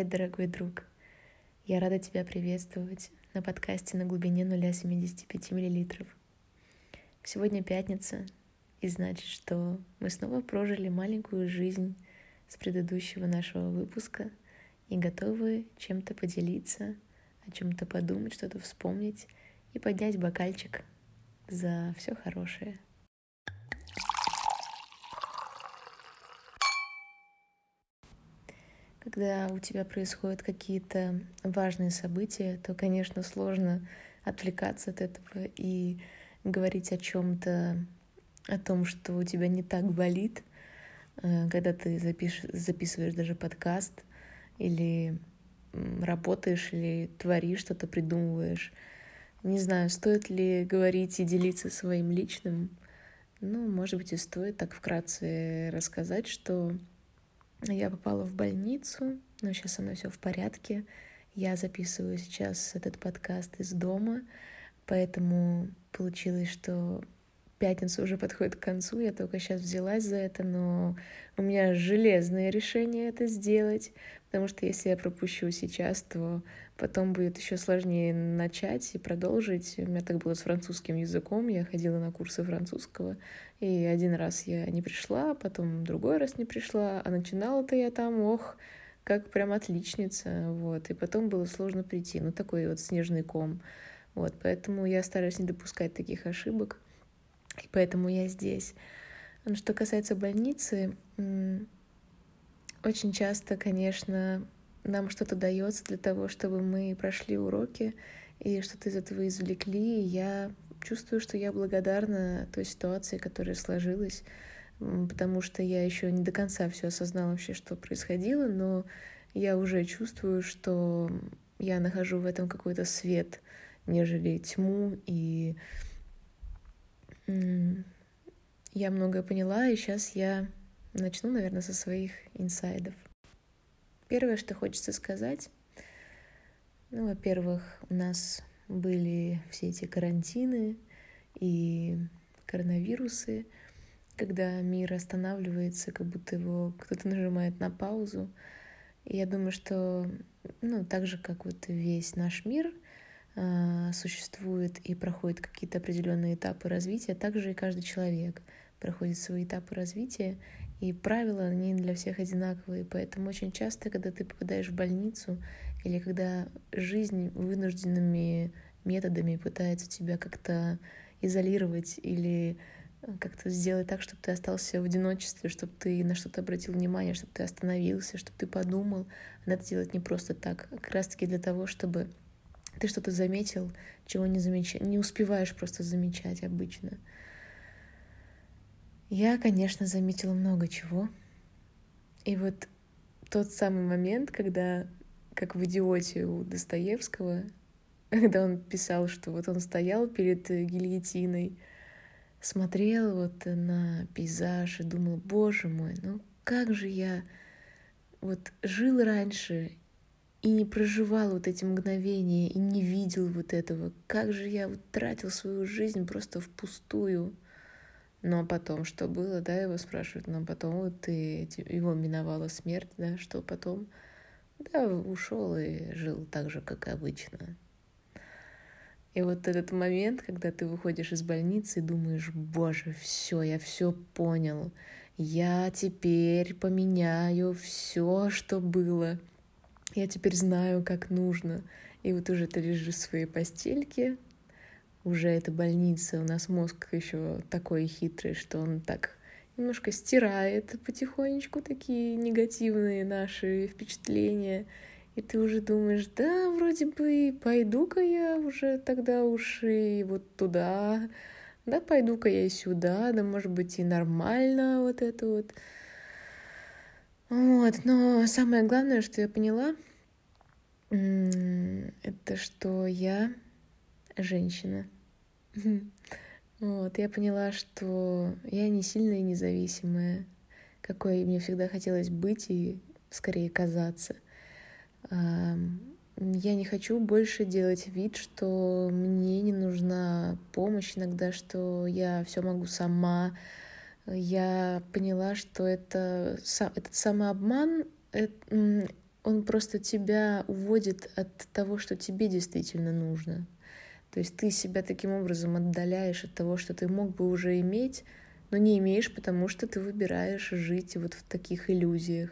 Привет, дорогой друг! Я рада тебя приветствовать на подкасте на глубине 0,75 мл. Сегодня пятница, и значит, что мы снова прожили маленькую жизнь с предыдущего нашего выпуска и готовы чем-то поделиться, о чем-то подумать, что-то вспомнить и поднять бокальчик за все хорошее. Когда у тебя происходят какие-то важные события, то, конечно, сложно отвлекаться от этого и говорить о чем-то, о том, что у тебя не так болит, э, когда ты запиш... записываешь даже подкаст или работаешь, или творишь что-то, придумываешь. Не знаю, стоит ли говорить и делиться своим личным. Ну, может быть, и стоит так вкратце рассказать, что я попала в больницу, но сейчас со мной все в порядке. Я записываю сейчас этот подкаст из дома, поэтому получилось, что пятница уже подходит к концу, я только сейчас взялась за это, но у меня железное решение это сделать, потому что если я пропущу сейчас, то потом будет еще сложнее начать и продолжить. У меня так было с французским языком, я ходила на курсы французского, и один раз я не пришла, потом другой раз не пришла, а начинала-то я там, ох, как прям отличница, вот, и потом было сложно прийти, ну, такой вот снежный ком, вот, поэтому я стараюсь не допускать таких ошибок, и поэтому я здесь. Ну, что касается больницы, очень часто, конечно, нам что-то дается для того, чтобы мы прошли уроки и что-то из этого извлекли. И я чувствую, что я благодарна той ситуации, которая сложилась, потому что я еще не до конца все осознала вообще, что происходило, но я уже чувствую, что я нахожу в этом какой-то свет, нежели тьму, и я многое поняла, и сейчас я начну, наверное, со своих инсайдов. Первое, что хочется сказать, ну, во-первых, у нас были все эти карантины и коронавирусы, когда мир останавливается, как будто его кто-то нажимает на паузу. И я думаю, что, ну, так же, как вот весь наш мир существует и проходит какие-то определенные этапы развития, так же и каждый человек проходит свои этапы развития, и правила, они для всех одинаковые. Поэтому очень часто, когда ты попадаешь в больницу или когда жизнь вынужденными методами пытается тебя как-то изолировать или э, как-то сделать так, чтобы ты остался в одиночестве, чтобы ты на что-то обратил внимание, чтобы ты остановился, чтобы ты подумал. Она это делает не просто так, а как раз-таки для того, чтобы ты что-то заметил, чего не, замеча... не успеваешь просто замечать обычно. Я, конечно, заметила много чего. И вот тот самый момент, когда как в «Идиоте» у Достоевского, когда он писал, что вот он стоял перед гильотиной, смотрел вот на пейзаж и думал, боже мой, ну как же я вот жил раньше и не проживал вот эти мгновения, и не видел вот этого, как же я вот тратил свою жизнь просто впустую. Ну а потом что было, да, его спрашивают, но потом вот ты, его миновала смерть, да, что потом? Да, ушел и жил так же, как обычно. И вот этот момент, когда ты выходишь из больницы и думаешь, боже, все, я все понял, я теперь поменяю все, что было, я теперь знаю, как нужно. И вот уже ты лежишь в своей постельке, уже эта больница, у нас мозг еще такой хитрый, что он так немножко стирает потихонечку такие негативные наши впечатления. И ты уже думаешь, да, вроде бы пойду-ка я уже тогда уж и вот туда, да, пойду-ка я и сюда, да, может быть, и нормально вот это вот. Вот, но самое главное, что я поняла, это что я женщина. Вот, я поняла, что я не сильная и независимая, какой мне всегда хотелось быть и скорее казаться. Я не хочу больше делать вид, что мне не нужна помощь иногда, что я все могу сама. Я поняла, что это, этот самообман, он просто тебя уводит от того, что тебе действительно нужно. То есть ты себя таким образом отдаляешь от того, что ты мог бы уже иметь, но не имеешь, потому что ты выбираешь жить вот в таких иллюзиях.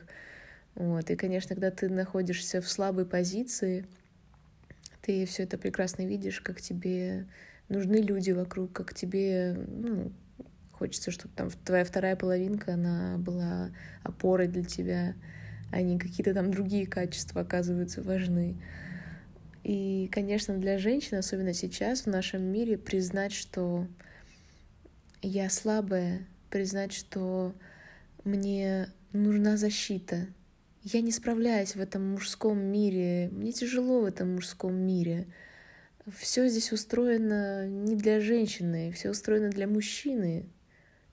Вот. И, конечно, когда ты находишься в слабой позиции, ты все это прекрасно видишь, как тебе нужны люди вокруг, как тебе ну, хочется, чтобы там твоя вторая половинка, она была опорой для тебя, а не какие-то там другие качества оказываются важны. И, конечно, для женщин, особенно сейчас в нашем мире, признать, что я слабая, признать, что мне нужна защита. Я не справляюсь в этом мужском мире, мне тяжело в этом мужском мире. Все здесь устроено не для женщины, все устроено для мужчины.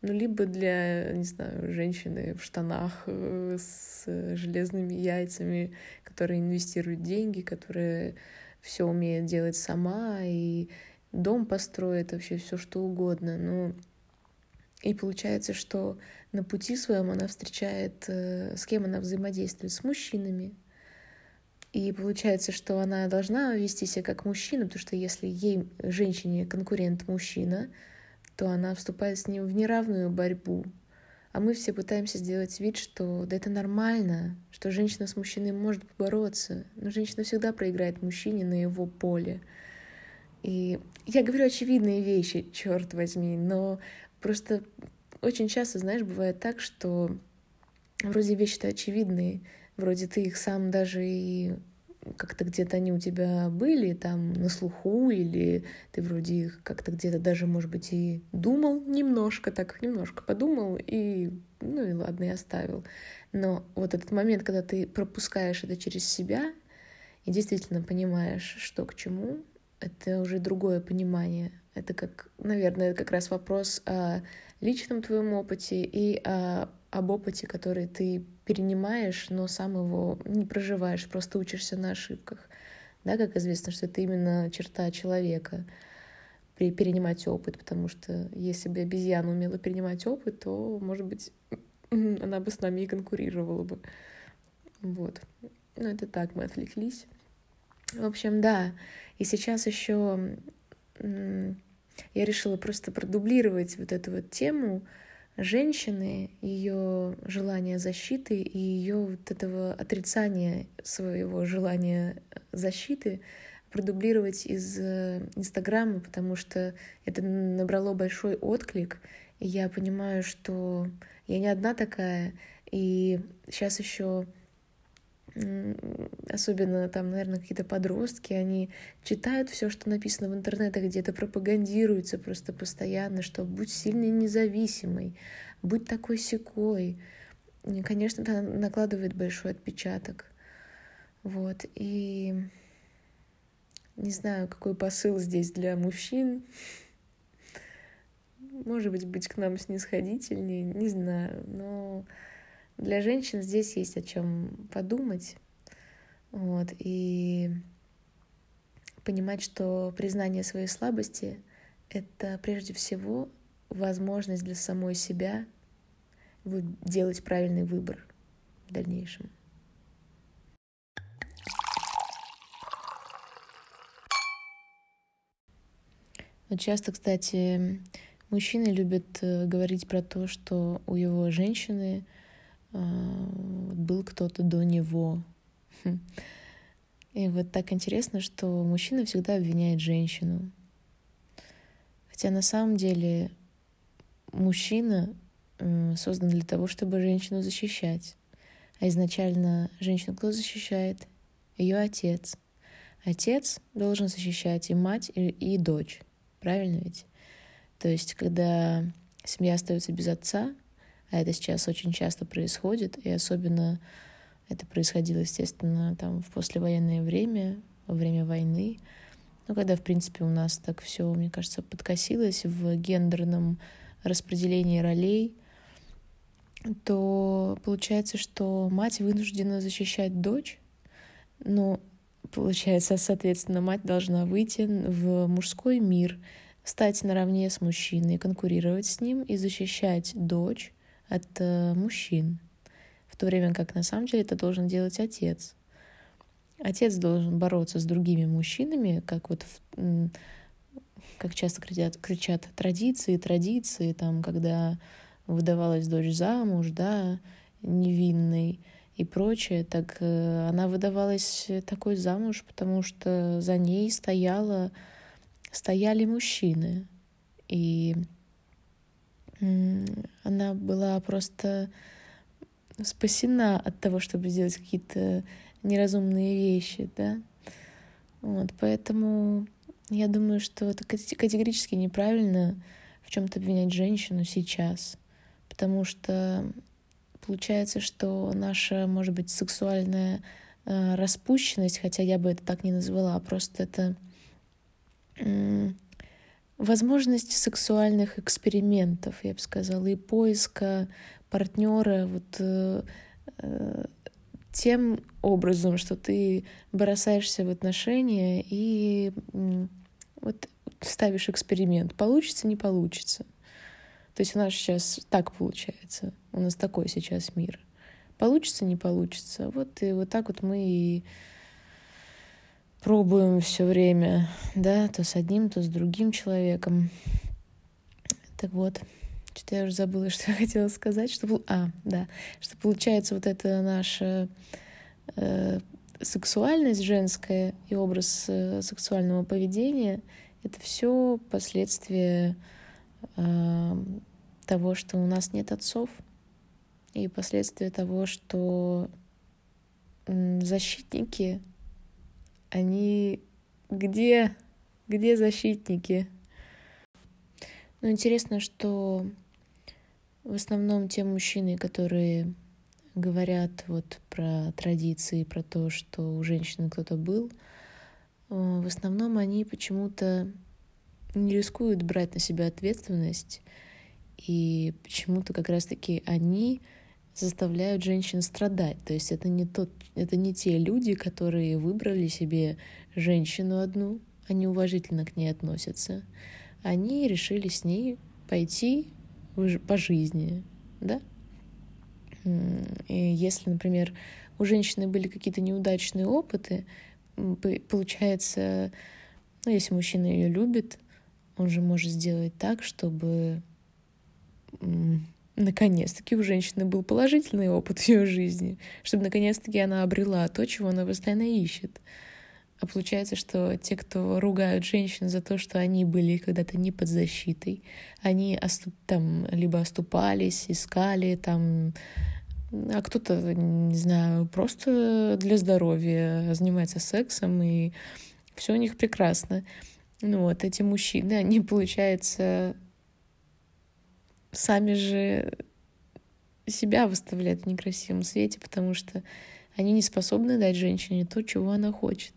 Ну, либо для, не знаю, женщины в штанах э, с железными яйцами, которая инвестирует деньги, которая все умеет делать сама и дом построит, вообще все что угодно. Ну, и получается, что на пути своем она встречает, э, с кем она взаимодействует, с мужчинами. И получается, что она должна вести себя как мужчина, потому что если ей, женщине, конкурент мужчина, то она вступает с ним в неравную борьбу. А мы все пытаемся сделать вид, что да это нормально, что женщина с мужчиной может побороться, но женщина всегда проиграет мужчине на его поле. И я говорю очевидные вещи, черт возьми, но просто очень часто, знаешь, бывает так, что вроде вещи-то очевидные, вроде ты их сам даже и как-то где-то они у тебя были там на слуху, или ты вроде их как-то где-то даже, может быть, и думал немножко, так немножко подумал, и ну и ладно, и оставил. Но вот этот момент, когда ты пропускаешь это через себя и действительно понимаешь, что к чему, это уже другое понимание. Это как, наверное, как раз вопрос о личном твоем опыте и о об опыте, который ты перенимаешь, но сам его не проживаешь, просто учишься на ошибках. Да, как известно, что это именно черта человека при перенимать опыт, потому что если бы обезьяна умела перенимать опыт, то, может быть, она бы с нами и конкурировала бы. Вот. Ну, это так, мы отвлеклись. В общем, да. И сейчас еще я решила просто продублировать вот эту вот тему, женщины, ее желание защиты и ее вот этого отрицания своего желания защиты продублировать из э, Инстаграма, потому что это набрало большой отклик, и я понимаю, что я не одна такая, и сейчас еще особенно там, наверное, какие-то подростки, они читают все, что написано в интернете, где-то пропагандируется просто постоянно, что будь сильной независимой, будь такой секой. И, конечно, это накладывает большой отпечаток. Вот. И не знаю, какой посыл здесь для мужчин. Может быть, быть к нам снисходительнее, не знаю. Но для женщин здесь есть о чем подумать. Вот, и понимать, что признание своей слабости — это прежде всего возможность для самой себя делать правильный выбор в дальнейшем. Часто, кстати, мужчины любят э, говорить про то, что у его женщины был кто-то до него. Хм. И вот так интересно, что мужчина всегда обвиняет женщину. Хотя на самом деле мужчина создан для того, чтобы женщину защищать. А изначально женщину кто защищает? Ее отец. Отец должен защищать и мать, и, и дочь. Правильно ведь? То есть, когда семья остается без отца, а это сейчас очень часто происходит, и особенно это происходило, естественно, там в послевоенное время, во время войны, ну, когда, в принципе, у нас так все, мне кажется, подкосилось в гендерном распределении ролей, то получается, что мать вынуждена защищать дочь, но получается, соответственно, мать должна выйти в мужской мир, стать наравне с мужчиной, конкурировать с ним и защищать дочь от э, мужчин, в то время как на самом деле это должен делать отец. отец должен бороться с другими мужчинами, как вот в, как часто кричат, кричат традиции, традиции, там, когда выдавалась дочь замуж, да, невинной и прочее, так э, она выдавалась такой замуж, потому что за ней стояла, стояли мужчины. И она была просто спасена от того, чтобы сделать какие-то неразумные вещи, да. Вот, поэтому я думаю, что это категорически неправильно в чем-то обвинять женщину сейчас, потому что получается, что наша, может быть, сексуальная э, распущенность, хотя я бы это так не назвала, а просто это возможность сексуальных экспериментов, я бы сказала, и поиска партнера вот э, э, тем образом, что ты бросаешься в отношения и э, вот ставишь эксперимент. Получится, не получится. То есть у нас сейчас так получается. У нас такой сейчас мир. Получится, не получится. Вот и вот так вот мы и пробуем все время, да, то с одним, то с другим человеком. Так вот, что-то я уже забыла, что я хотела сказать, что а, да, что получается вот это наша э, сексуальность женская и образ э, сексуального поведения, это все последствия э, того, что у нас нет отцов, и последствия того, что защитники они где? Где защитники? Ну, интересно, что в основном те мужчины, которые говорят вот про традиции, про то, что у женщины кто-то был, э, в основном они почему-то не рискуют брать на себя ответственность, и почему-то как раз-таки они заставляют женщин страдать. То есть это не, тот, это не те люди, которые выбрали себе женщину одну, они уважительно к ней относятся. Они решили с ней пойти по жизни, да? И если, например, у женщины были какие-то неудачные опыты, получается, ну, если мужчина ее любит, он же может сделать так, чтобы наконец-таки у женщины был положительный опыт в ее жизни, чтобы наконец-таки она обрела то, чего она постоянно ищет. А получается, что те, кто ругают женщин за то, что они были когда-то не под защитой, они оступ, там либо оступались, искали там, а кто-то, не знаю, просто для здоровья занимается сексом, и все у них прекрасно. Ну вот, эти мужчины, они, получается, сами же себя выставляют в некрасивом свете, потому что они не способны дать женщине то, чего она хочет.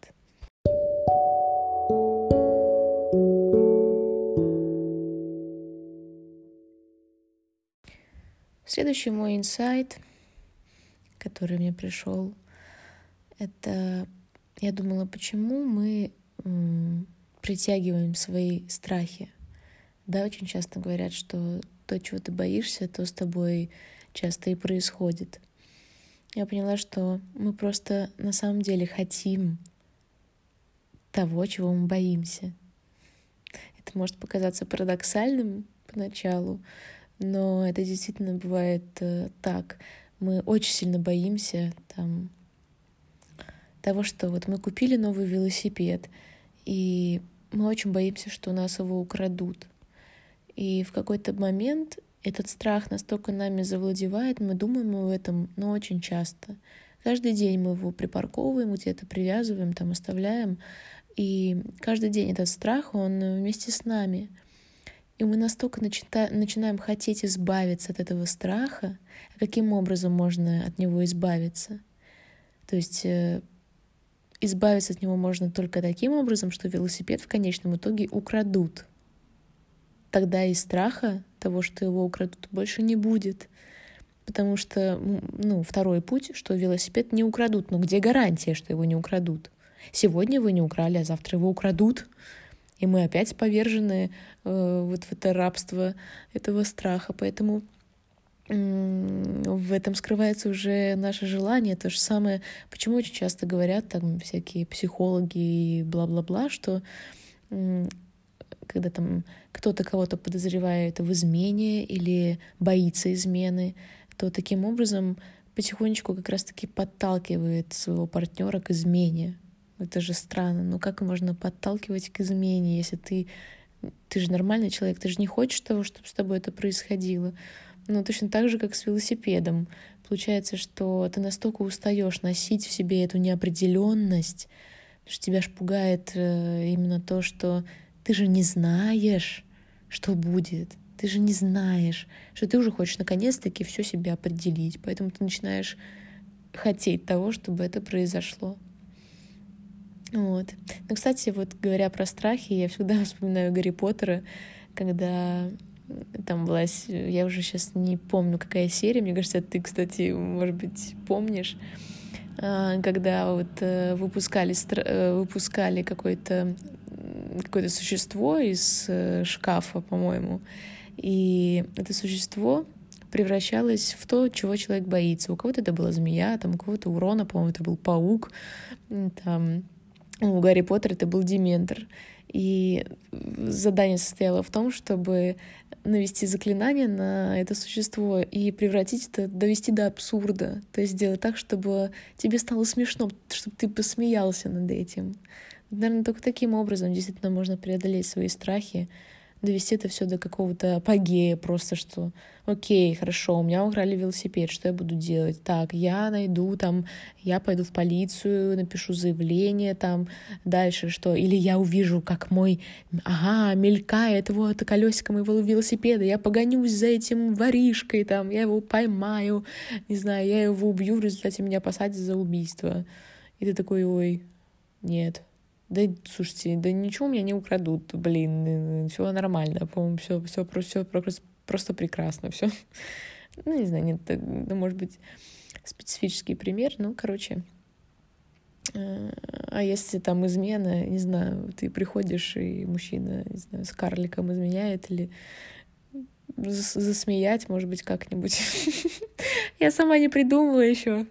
Следующий мой инсайт, который мне пришел, это я думала, почему мы притягиваем свои страхи. Да, очень часто говорят, что то, чего ты боишься, то с тобой часто и происходит. Я поняла, что мы просто на самом деле хотим того, чего мы боимся. Это может показаться парадоксальным поначалу, но это действительно бывает э, так. Мы очень сильно боимся там, того, что вот мы купили новый велосипед, и мы очень боимся, что у нас его украдут. И в какой-то момент этот страх настолько нами завладевает, мы думаем об этом, но очень часто. Каждый день мы его припарковываем, где-то привязываем, там оставляем. И каждый день этот страх, он вместе с нами. И мы настолько начита- начинаем хотеть избавиться от этого страха. Каким образом можно от него избавиться? То есть э, избавиться от него можно только таким образом, что велосипед в конечном итоге украдут тогда и страха того, что его украдут, больше не будет. Потому что, ну, второй путь, что велосипед не украдут. Но где гарантия, что его не украдут? Сегодня его не украли, а завтра его украдут. И мы опять повержены э, вот в это рабство этого страха. Поэтому в этом скрывается уже наше желание. То же самое, почему очень часто говорят там всякие психологи и бла-бла-бла, что когда там кто-то кого-то подозревает в измене или боится измены, то таким образом потихонечку как раз-таки подталкивает своего партнера к измене. Это же странно. Но как можно подталкивать к измене, если ты, ты же нормальный человек, ты же не хочешь того, чтобы с тобой это происходило. Ну, точно так же, как с велосипедом. Получается, что ты настолько устаешь носить в себе эту неопределенность, что тебя ж пугает э, именно то, что ты же не знаешь, что будет. Ты же не знаешь, что ты уже хочешь наконец-таки все себе определить. Поэтому ты начинаешь хотеть того, чтобы это произошло. Вот. Ну, кстати, вот говоря про страхи, я всегда вспоминаю Гарри Поттера, когда там была, я уже сейчас не помню, какая серия, мне кажется, ты, кстати, может быть, помнишь, а, когда вот э, выпускали, э, выпускали какое-то какое-то существо из э, шкафа, по-моему, и это существо превращалось в то, чего человек боится. У кого-то это была змея, там у кого-то урона, по-моему, это был паук, там у Гарри Поттера это был дементор. И задание состояло в том, чтобы навести заклинание на это существо и превратить это, довести до абсурда. То есть сделать так, чтобы тебе стало смешно, чтобы ты посмеялся над этим. Наверное, только таким образом действительно можно преодолеть свои страхи, довести это все до какого-то апогея, просто что, окей, хорошо, у меня украли велосипед, что я буду делать? Так, я найду там, я пойду в полицию, напишу заявление там, дальше что? Или я увижу, как мой, ага, мелькает вот колесико моего велосипеда, я погонюсь за этим воришкой там, я его поймаю, не знаю, я его убью, в результате меня посадят за убийство. И ты такой, ой, нет, да, слушайте, да ничего у меня не украдут, блин, все нормально, по-моему, все, все, все просто, просто прекрасно, все. Ну, не знаю, нет, ну, может быть, специфический пример, ну, короче. Э, а если там измена, не знаю, ты приходишь, и мужчина, не знаю, с карликом изменяет, или засмеять, может быть, как-нибудь. Я сама не придумала еще.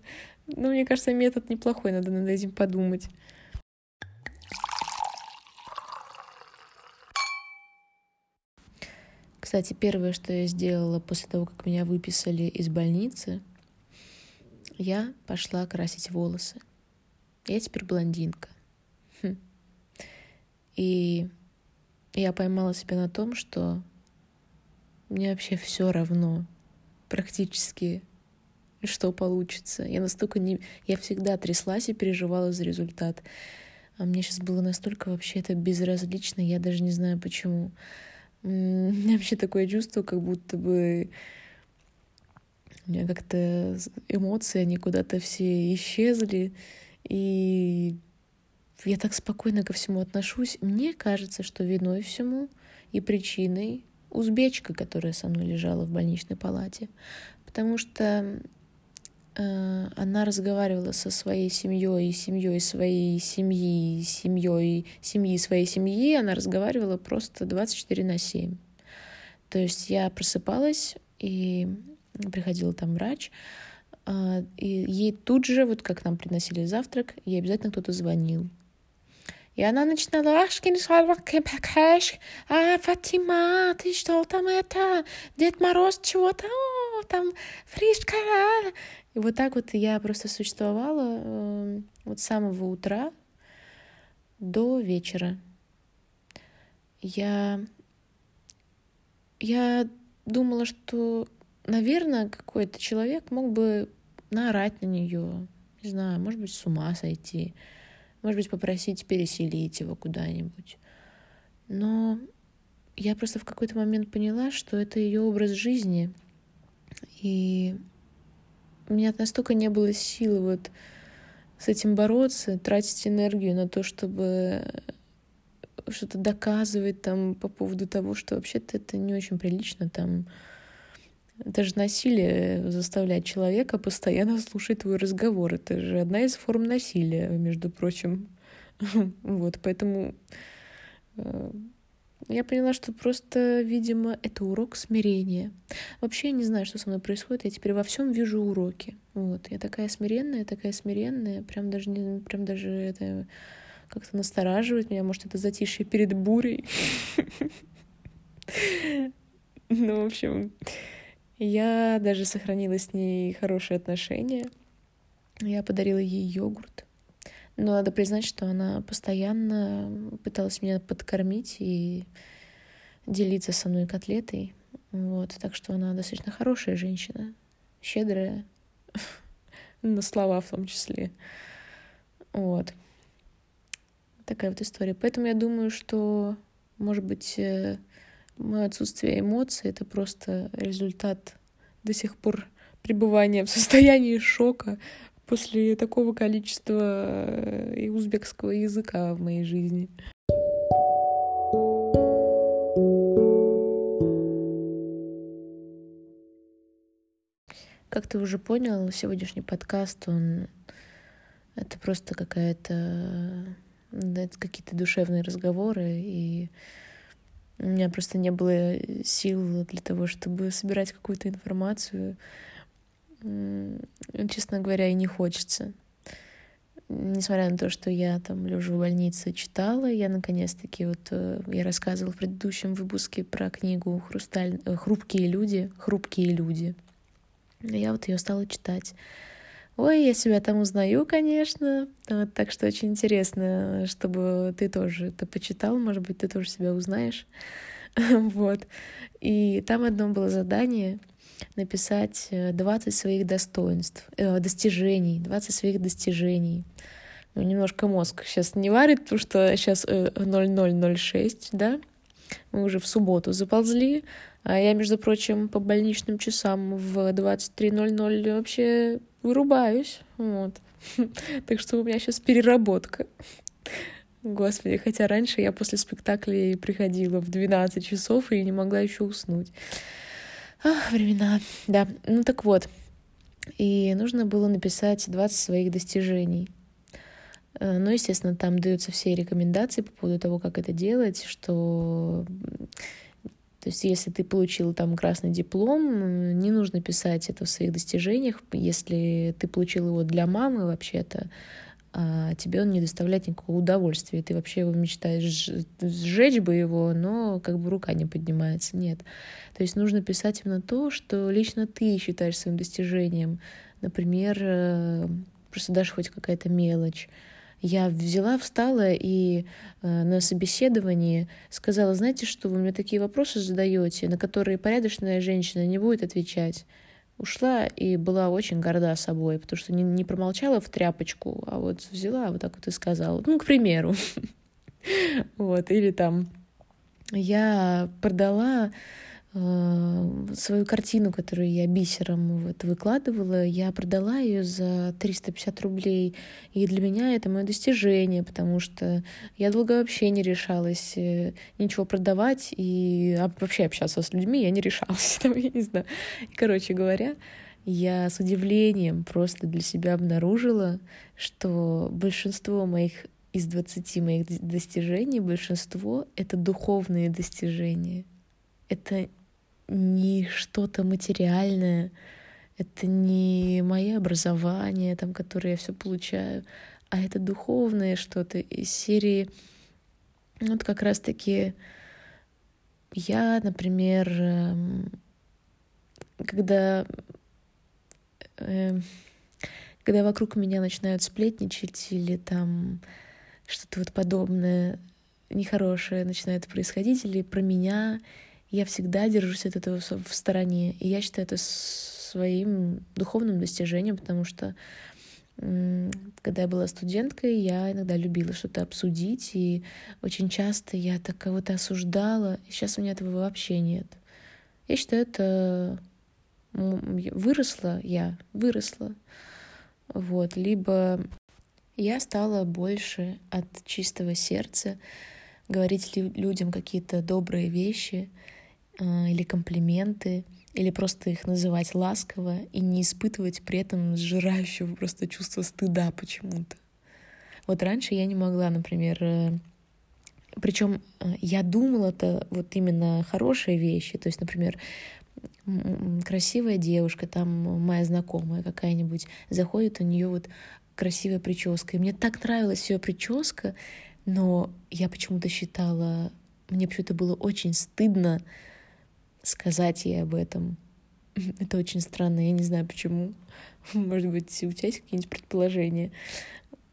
Но мне кажется, метод неплохой, надо над этим подумать. Кстати, первое, что я сделала после того, как меня выписали из больницы, я пошла красить волосы. Я теперь блондинка. Хм. И я поймала себя на том, что мне вообще все равно практически, что получится. Я настолько не... Я всегда тряслась и переживала за результат. А мне сейчас было настолько вообще это безразлично, я даже не знаю почему. У меня вообще такое чувство, как будто бы у меня как-то эмоции, они куда-то все исчезли, и я так спокойно ко всему отношусь. Мне кажется, что виной всему и причиной узбечка, которая со мной лежала в больничной палате. Потому что она разговаривала со своей семьей и семьей своей семьи, семьей семьи своей семьи, она разговаривала просто 24 на 7. То есть я просыпалась, и приходил там врач, а, и ей тут же, вот как нам приносили завтрак, ей обязательно кто-то звонил. И она начинала, а, Фатима, ты что там это, Дед Мороз чего-то, там, фришка, и вот так вот я просто существовала э, вот с самого утра до вечера. Я, я думала, что, наверное, какой-то человек мог бы наорать на нее, не знаю, может быть, с ума сойти, может быть, попросить переселить его куда-нибудь. Но я просто в какой-то момент поняла, что это ее образ жизни, и у меня настолько не было силы вот с этим бороться, тратить энергию на то, чтобы что-то доказывать там по поводу того, что вообще-то это не очень прилично там. Это же насилие заставлять человека постоянно слушать твой разговор. Это же одна из форм насилия, между прочим. Вот, поэтому э, я поняла, что просто, видимо, это урок смирения. Вообще я не знаю, что со мной происходит. Я теперь во всем вижу уроки. Вот. Я такая смиренная, такая смиренная. Прям даже не, прям даже это как-то настораживает меня. Может, это затишье перед бурей. Ну, в общем, я даже сохранила с ней хорошие отношения. Я подарила ей йогурт. Но надо признать, что она постоянно пыталась меня подкормить и делиться со мной котлетой. Вот, так что она достаточно хорошая женщина, щедрая, на слова в том числе. Вот. Такая вот история. Поэтому я думаю, что, может быть, э, мое отсутствие эмоций — это просто результат до сих пор пребывания в состоянии шока после такого количества э, и узбекского языка в моей жизни. Как ты уже понял, сегодняшний подкаст, он это просто какая-то это какие-то душевные разговоры, и у меня просто не было сил для того, чтобы собирать какую-то информацию честно говоря, и не хочется. Несмотря на то, что я там лежу в больнице читала, я наконец-таки вот э, я рассказывала в предыдущем выпуске про книгу «Хрусталь... Э, «Хрупкие люди», «Хрупкие люди». Я вот ее стала читать. Ой, я себя там узнаю, конечно. Вот, так что очень интересно, чтобы ты тоже это почитал. Может быть, ты тоже себя узнаешь. вот. И там одно было задание — написать 20 э, своих достоинств, э, достижений, 20 своих достижений. Ну, немножко мозг сейчас не варит, потому что сейчас э, 0006, да, мы уже в субботу заползли, а я, между прочим, по больничным часам в 23.00 вообще вырубаюсь, вот. Так что у меня сейчас переработка. Господи, хотя раньше я после спектаклей приходила в 12 часов и не могла еще уснуть. Ах, времена. Да, ну так вот. И нужно было написать 20 своих достижений. Э, ну, естественно, там даются все рекомендации по поводу того, как это делать, что то есть, если ты получил там красный диплом, не нужно писать это в своих достижениях. Если ты получил его для мамы, вообще-то, а тебе он не доставляет никакого удовольствия. Ты вообще его мечтаешь сжечь бы его, но как бы рука не поднимается. Нет. То есть нужно писать именно то, что лично ты считаешь своим достижением. Например, э, просто даже хоть какая-то мелочь. Я взяла, встала и э, на собеседовании сказала, знаете что, вы мне такие вопросы задаете, на которые порядочная женщина не будет отвечать ушла и была очень горда собой, потому что не, не промолчала в тряпочку, а вот взяла вот так вот и сказала. Ну, к примеру. Вот, или там я продала свою картину, которую я бисером вот выкладывала, я продала ее за 350 рублей. И для меня это мое достижение, потому что я долго вообще не решалась э, ничего продавать и вообще общаться с людьми я не решалась. Там, я не знаю. Короче говоря, я с удивлением просто для себя обнаружила, что большинство моих из 20 моих достижений, большинство — это духовные достижения. Это не что-то материальное, это не мое образование, там, которое я все получаю, а это духовное что-то из серии. Вот как раз-таки я, например, эм, когда, эм, когда вокруг меня начинают сплетничать или там что-то вот подобное нехорошее начинает происходить, или про меня, я всегда держусь от этого в стороне. И я считаю это своим духовным достижением, потому что когда я была студенткой, я иногда любила что-то обсудить, и очень часто я так кого-то осуждала, сейчас у меня этого вообще нет. Я считаю, это выросла я, выросла. Вот, либо я стала больше от чистого сердца говорить людям какие-то добрые вещи, или комплименты, или просто их называть ласково и не испытывать при этом сжирающего просто чувство стыда почему-то. Вот раньше я не могла, например, э, причем э, я думала это вот именно хорошие вещи. То есть, например, красивая девушка, там моя знакомая какая-нибудь, заходит, у нее вот красивая прическа. И мне так нравилась ее прическа, но я почему-то считала, мне почему-то было очень стыдно сказать ей об этом. Это очень странно, я не знаю почему. Может быть, у тебя есть какие-нибудь предположения?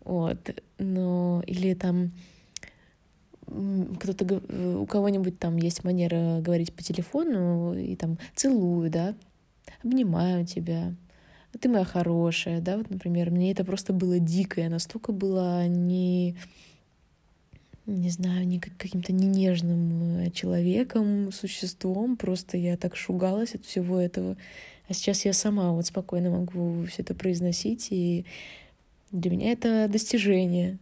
Вот. Но или там кто-то у кого-нибудь там есть манера говорить по телефону и там целую, да, обнимаю тебя, ты моя хорошая, да, вот, например, мне это просто было дико, я настолько была не, не знаю, не каким-то не нежным э, человеком, существом, просто я так шугалась от всего этого. А сейчас я сама вот спокойно могу все это произносить, и для меня это достижение,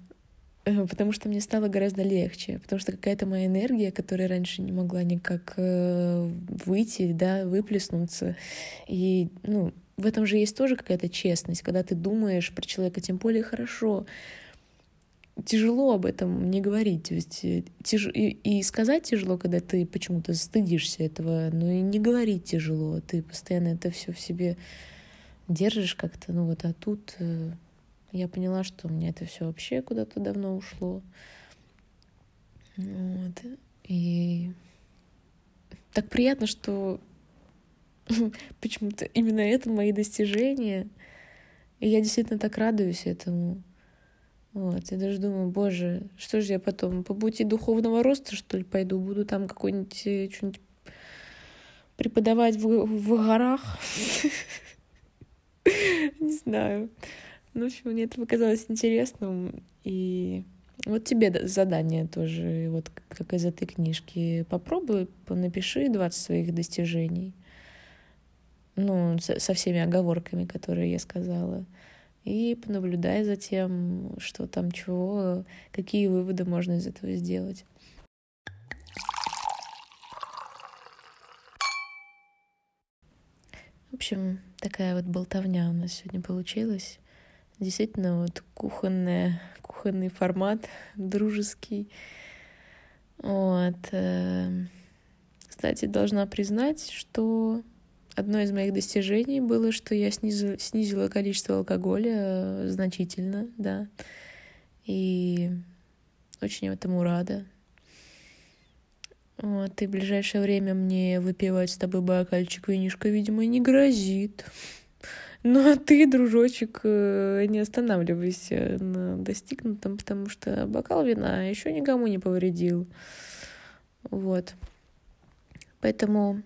э, потому что мне стало гораздо легче, потому что какая-то моя энергия, которая раньше не могла никак э, выйти, да, выплеснуться, и, ну, в этом же есть тоже какая-то честность, когда ты думаешь про человека, тем более хорошо, тяжело об этом не говорить. Ведь э, тяж... и, и сказать тяжело, когда ты почему-то стыдишься этого, но и не говорить тяжело. Ты постоянно это все в себе держишь как-то. Ну вот, а тут э, я поняла, что у меня это все вообще куда-то давно ушло. Вот. И так приятно, что почему-то именно это мои достижения. И я действительно так радуюсь этому. Вот, я даже думаю, боже, что же я потом, по пути духовного роста, что ли, пойду, буду там какой-нибудь э, что-нибудь преподавать в, в горах. Не знаю. Ну, в общем, мне это показалось интересным. И вот тебе задание тоже, вот как из этой книжки. Попробуй, напиши 20 своих достижений. Ну, со всеми оговорками, которые я сказала и понаблюдай за тем, что там чего, какие выводы можно из этого сделать. В общем, такая вот болтовня у нас сегодня получилась. Действительно, вот кухонная, кухонный формат, дружеский. Вот. Э, кстати, должна признать, что Одно из моих достижений было, что я снизила, снизила количество алкоголя э, значительно, да. И очень этому рада. Вот, и в ближайшее время мне выпивать с тобой бокальчик винишка, видимо, не грозит. Ну а ты, дружочек, э, не останавливайся на достигнутом, потому что бокал вина еще никому не повредил. Вот. Поэтому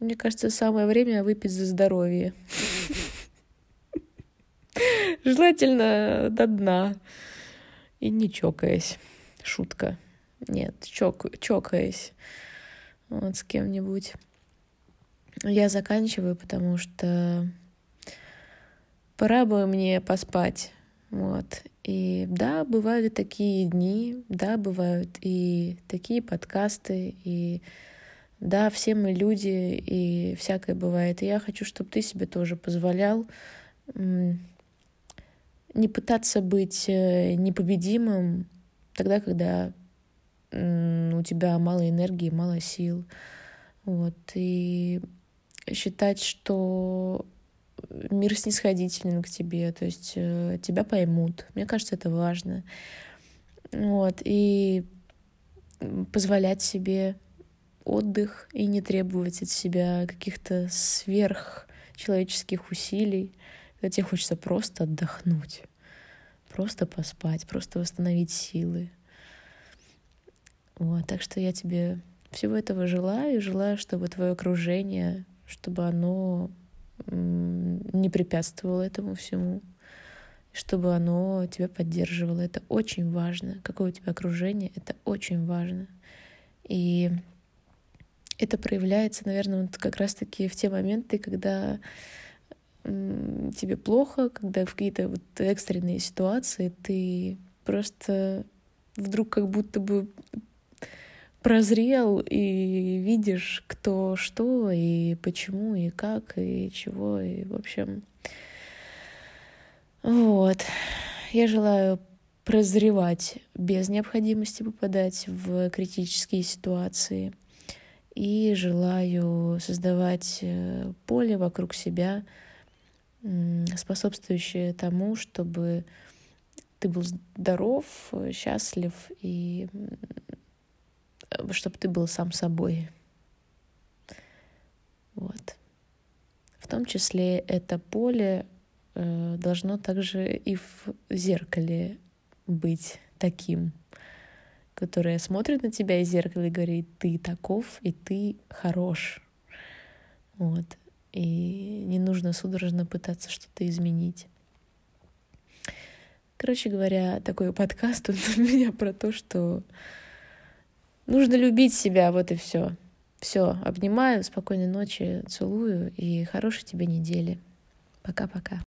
мне кажется, самое время выпить за здоровье. Желательно до дна. И не чокаясь. Шутка. Нет, чок, чокаясь. Вот с кем-нибудь. Я заканчиваю, потому что пора бы мне поспать. Вот. И да, бывают такие дни, да, бывают и такие подкасты, и да, все мы люди, и всякое бывает. И я хочу, чтобы ты себе тоже позволял не пытаться быть э, непобедимым тогда, когда у тебя мало энергии, мало сил. Вот. И считать, что мир снисходителен к тебе, то есть э, тебя поймут. Мне кажется, это важно. Вот. И позволять себе отдых и не требовать от себя каких-то сверхчеловеческих усилий, когда тебе хочется просто отдохнуть, просто поспать, просто восстановить силы. Вот, так что я тебе всего этого желаю, желаю, чтобы твое окружение, чтобы оно не препятствовало этому всему, чтобы оно тебя поддерживало. Это очень важно. Какое у тебя окружение, это очень важно. И это проявляется, наверное, вот как раз-таки в те моменты, когда тебе плохо, когда в какие-то вот экстренные ситуации ты просто вдруг как будто бы прозрел и видишь, кто что и почему и как и чего и в общем вот я желаю прозревать без необходимости попадать в критические ситуации. И желаю создавать э, поле вокруг себя, способствующее тому, чтобы ты был здоров, счастлив и чтобы ты был сам собой. Вот. В том числе это поле э, должно также и в зеркале быть таким, которое смотрит на тебя из зеркала и говорит, ты таков, и ты хорош. Вот. И не нужно судорожно пытаться что-то изменить. Короче говоря, такой подкаст у меня про то, что нужно любить себя, вот и все. Все, обнимаю, спокойной ночи, целую и хорошей тебе недели. Пока-пока.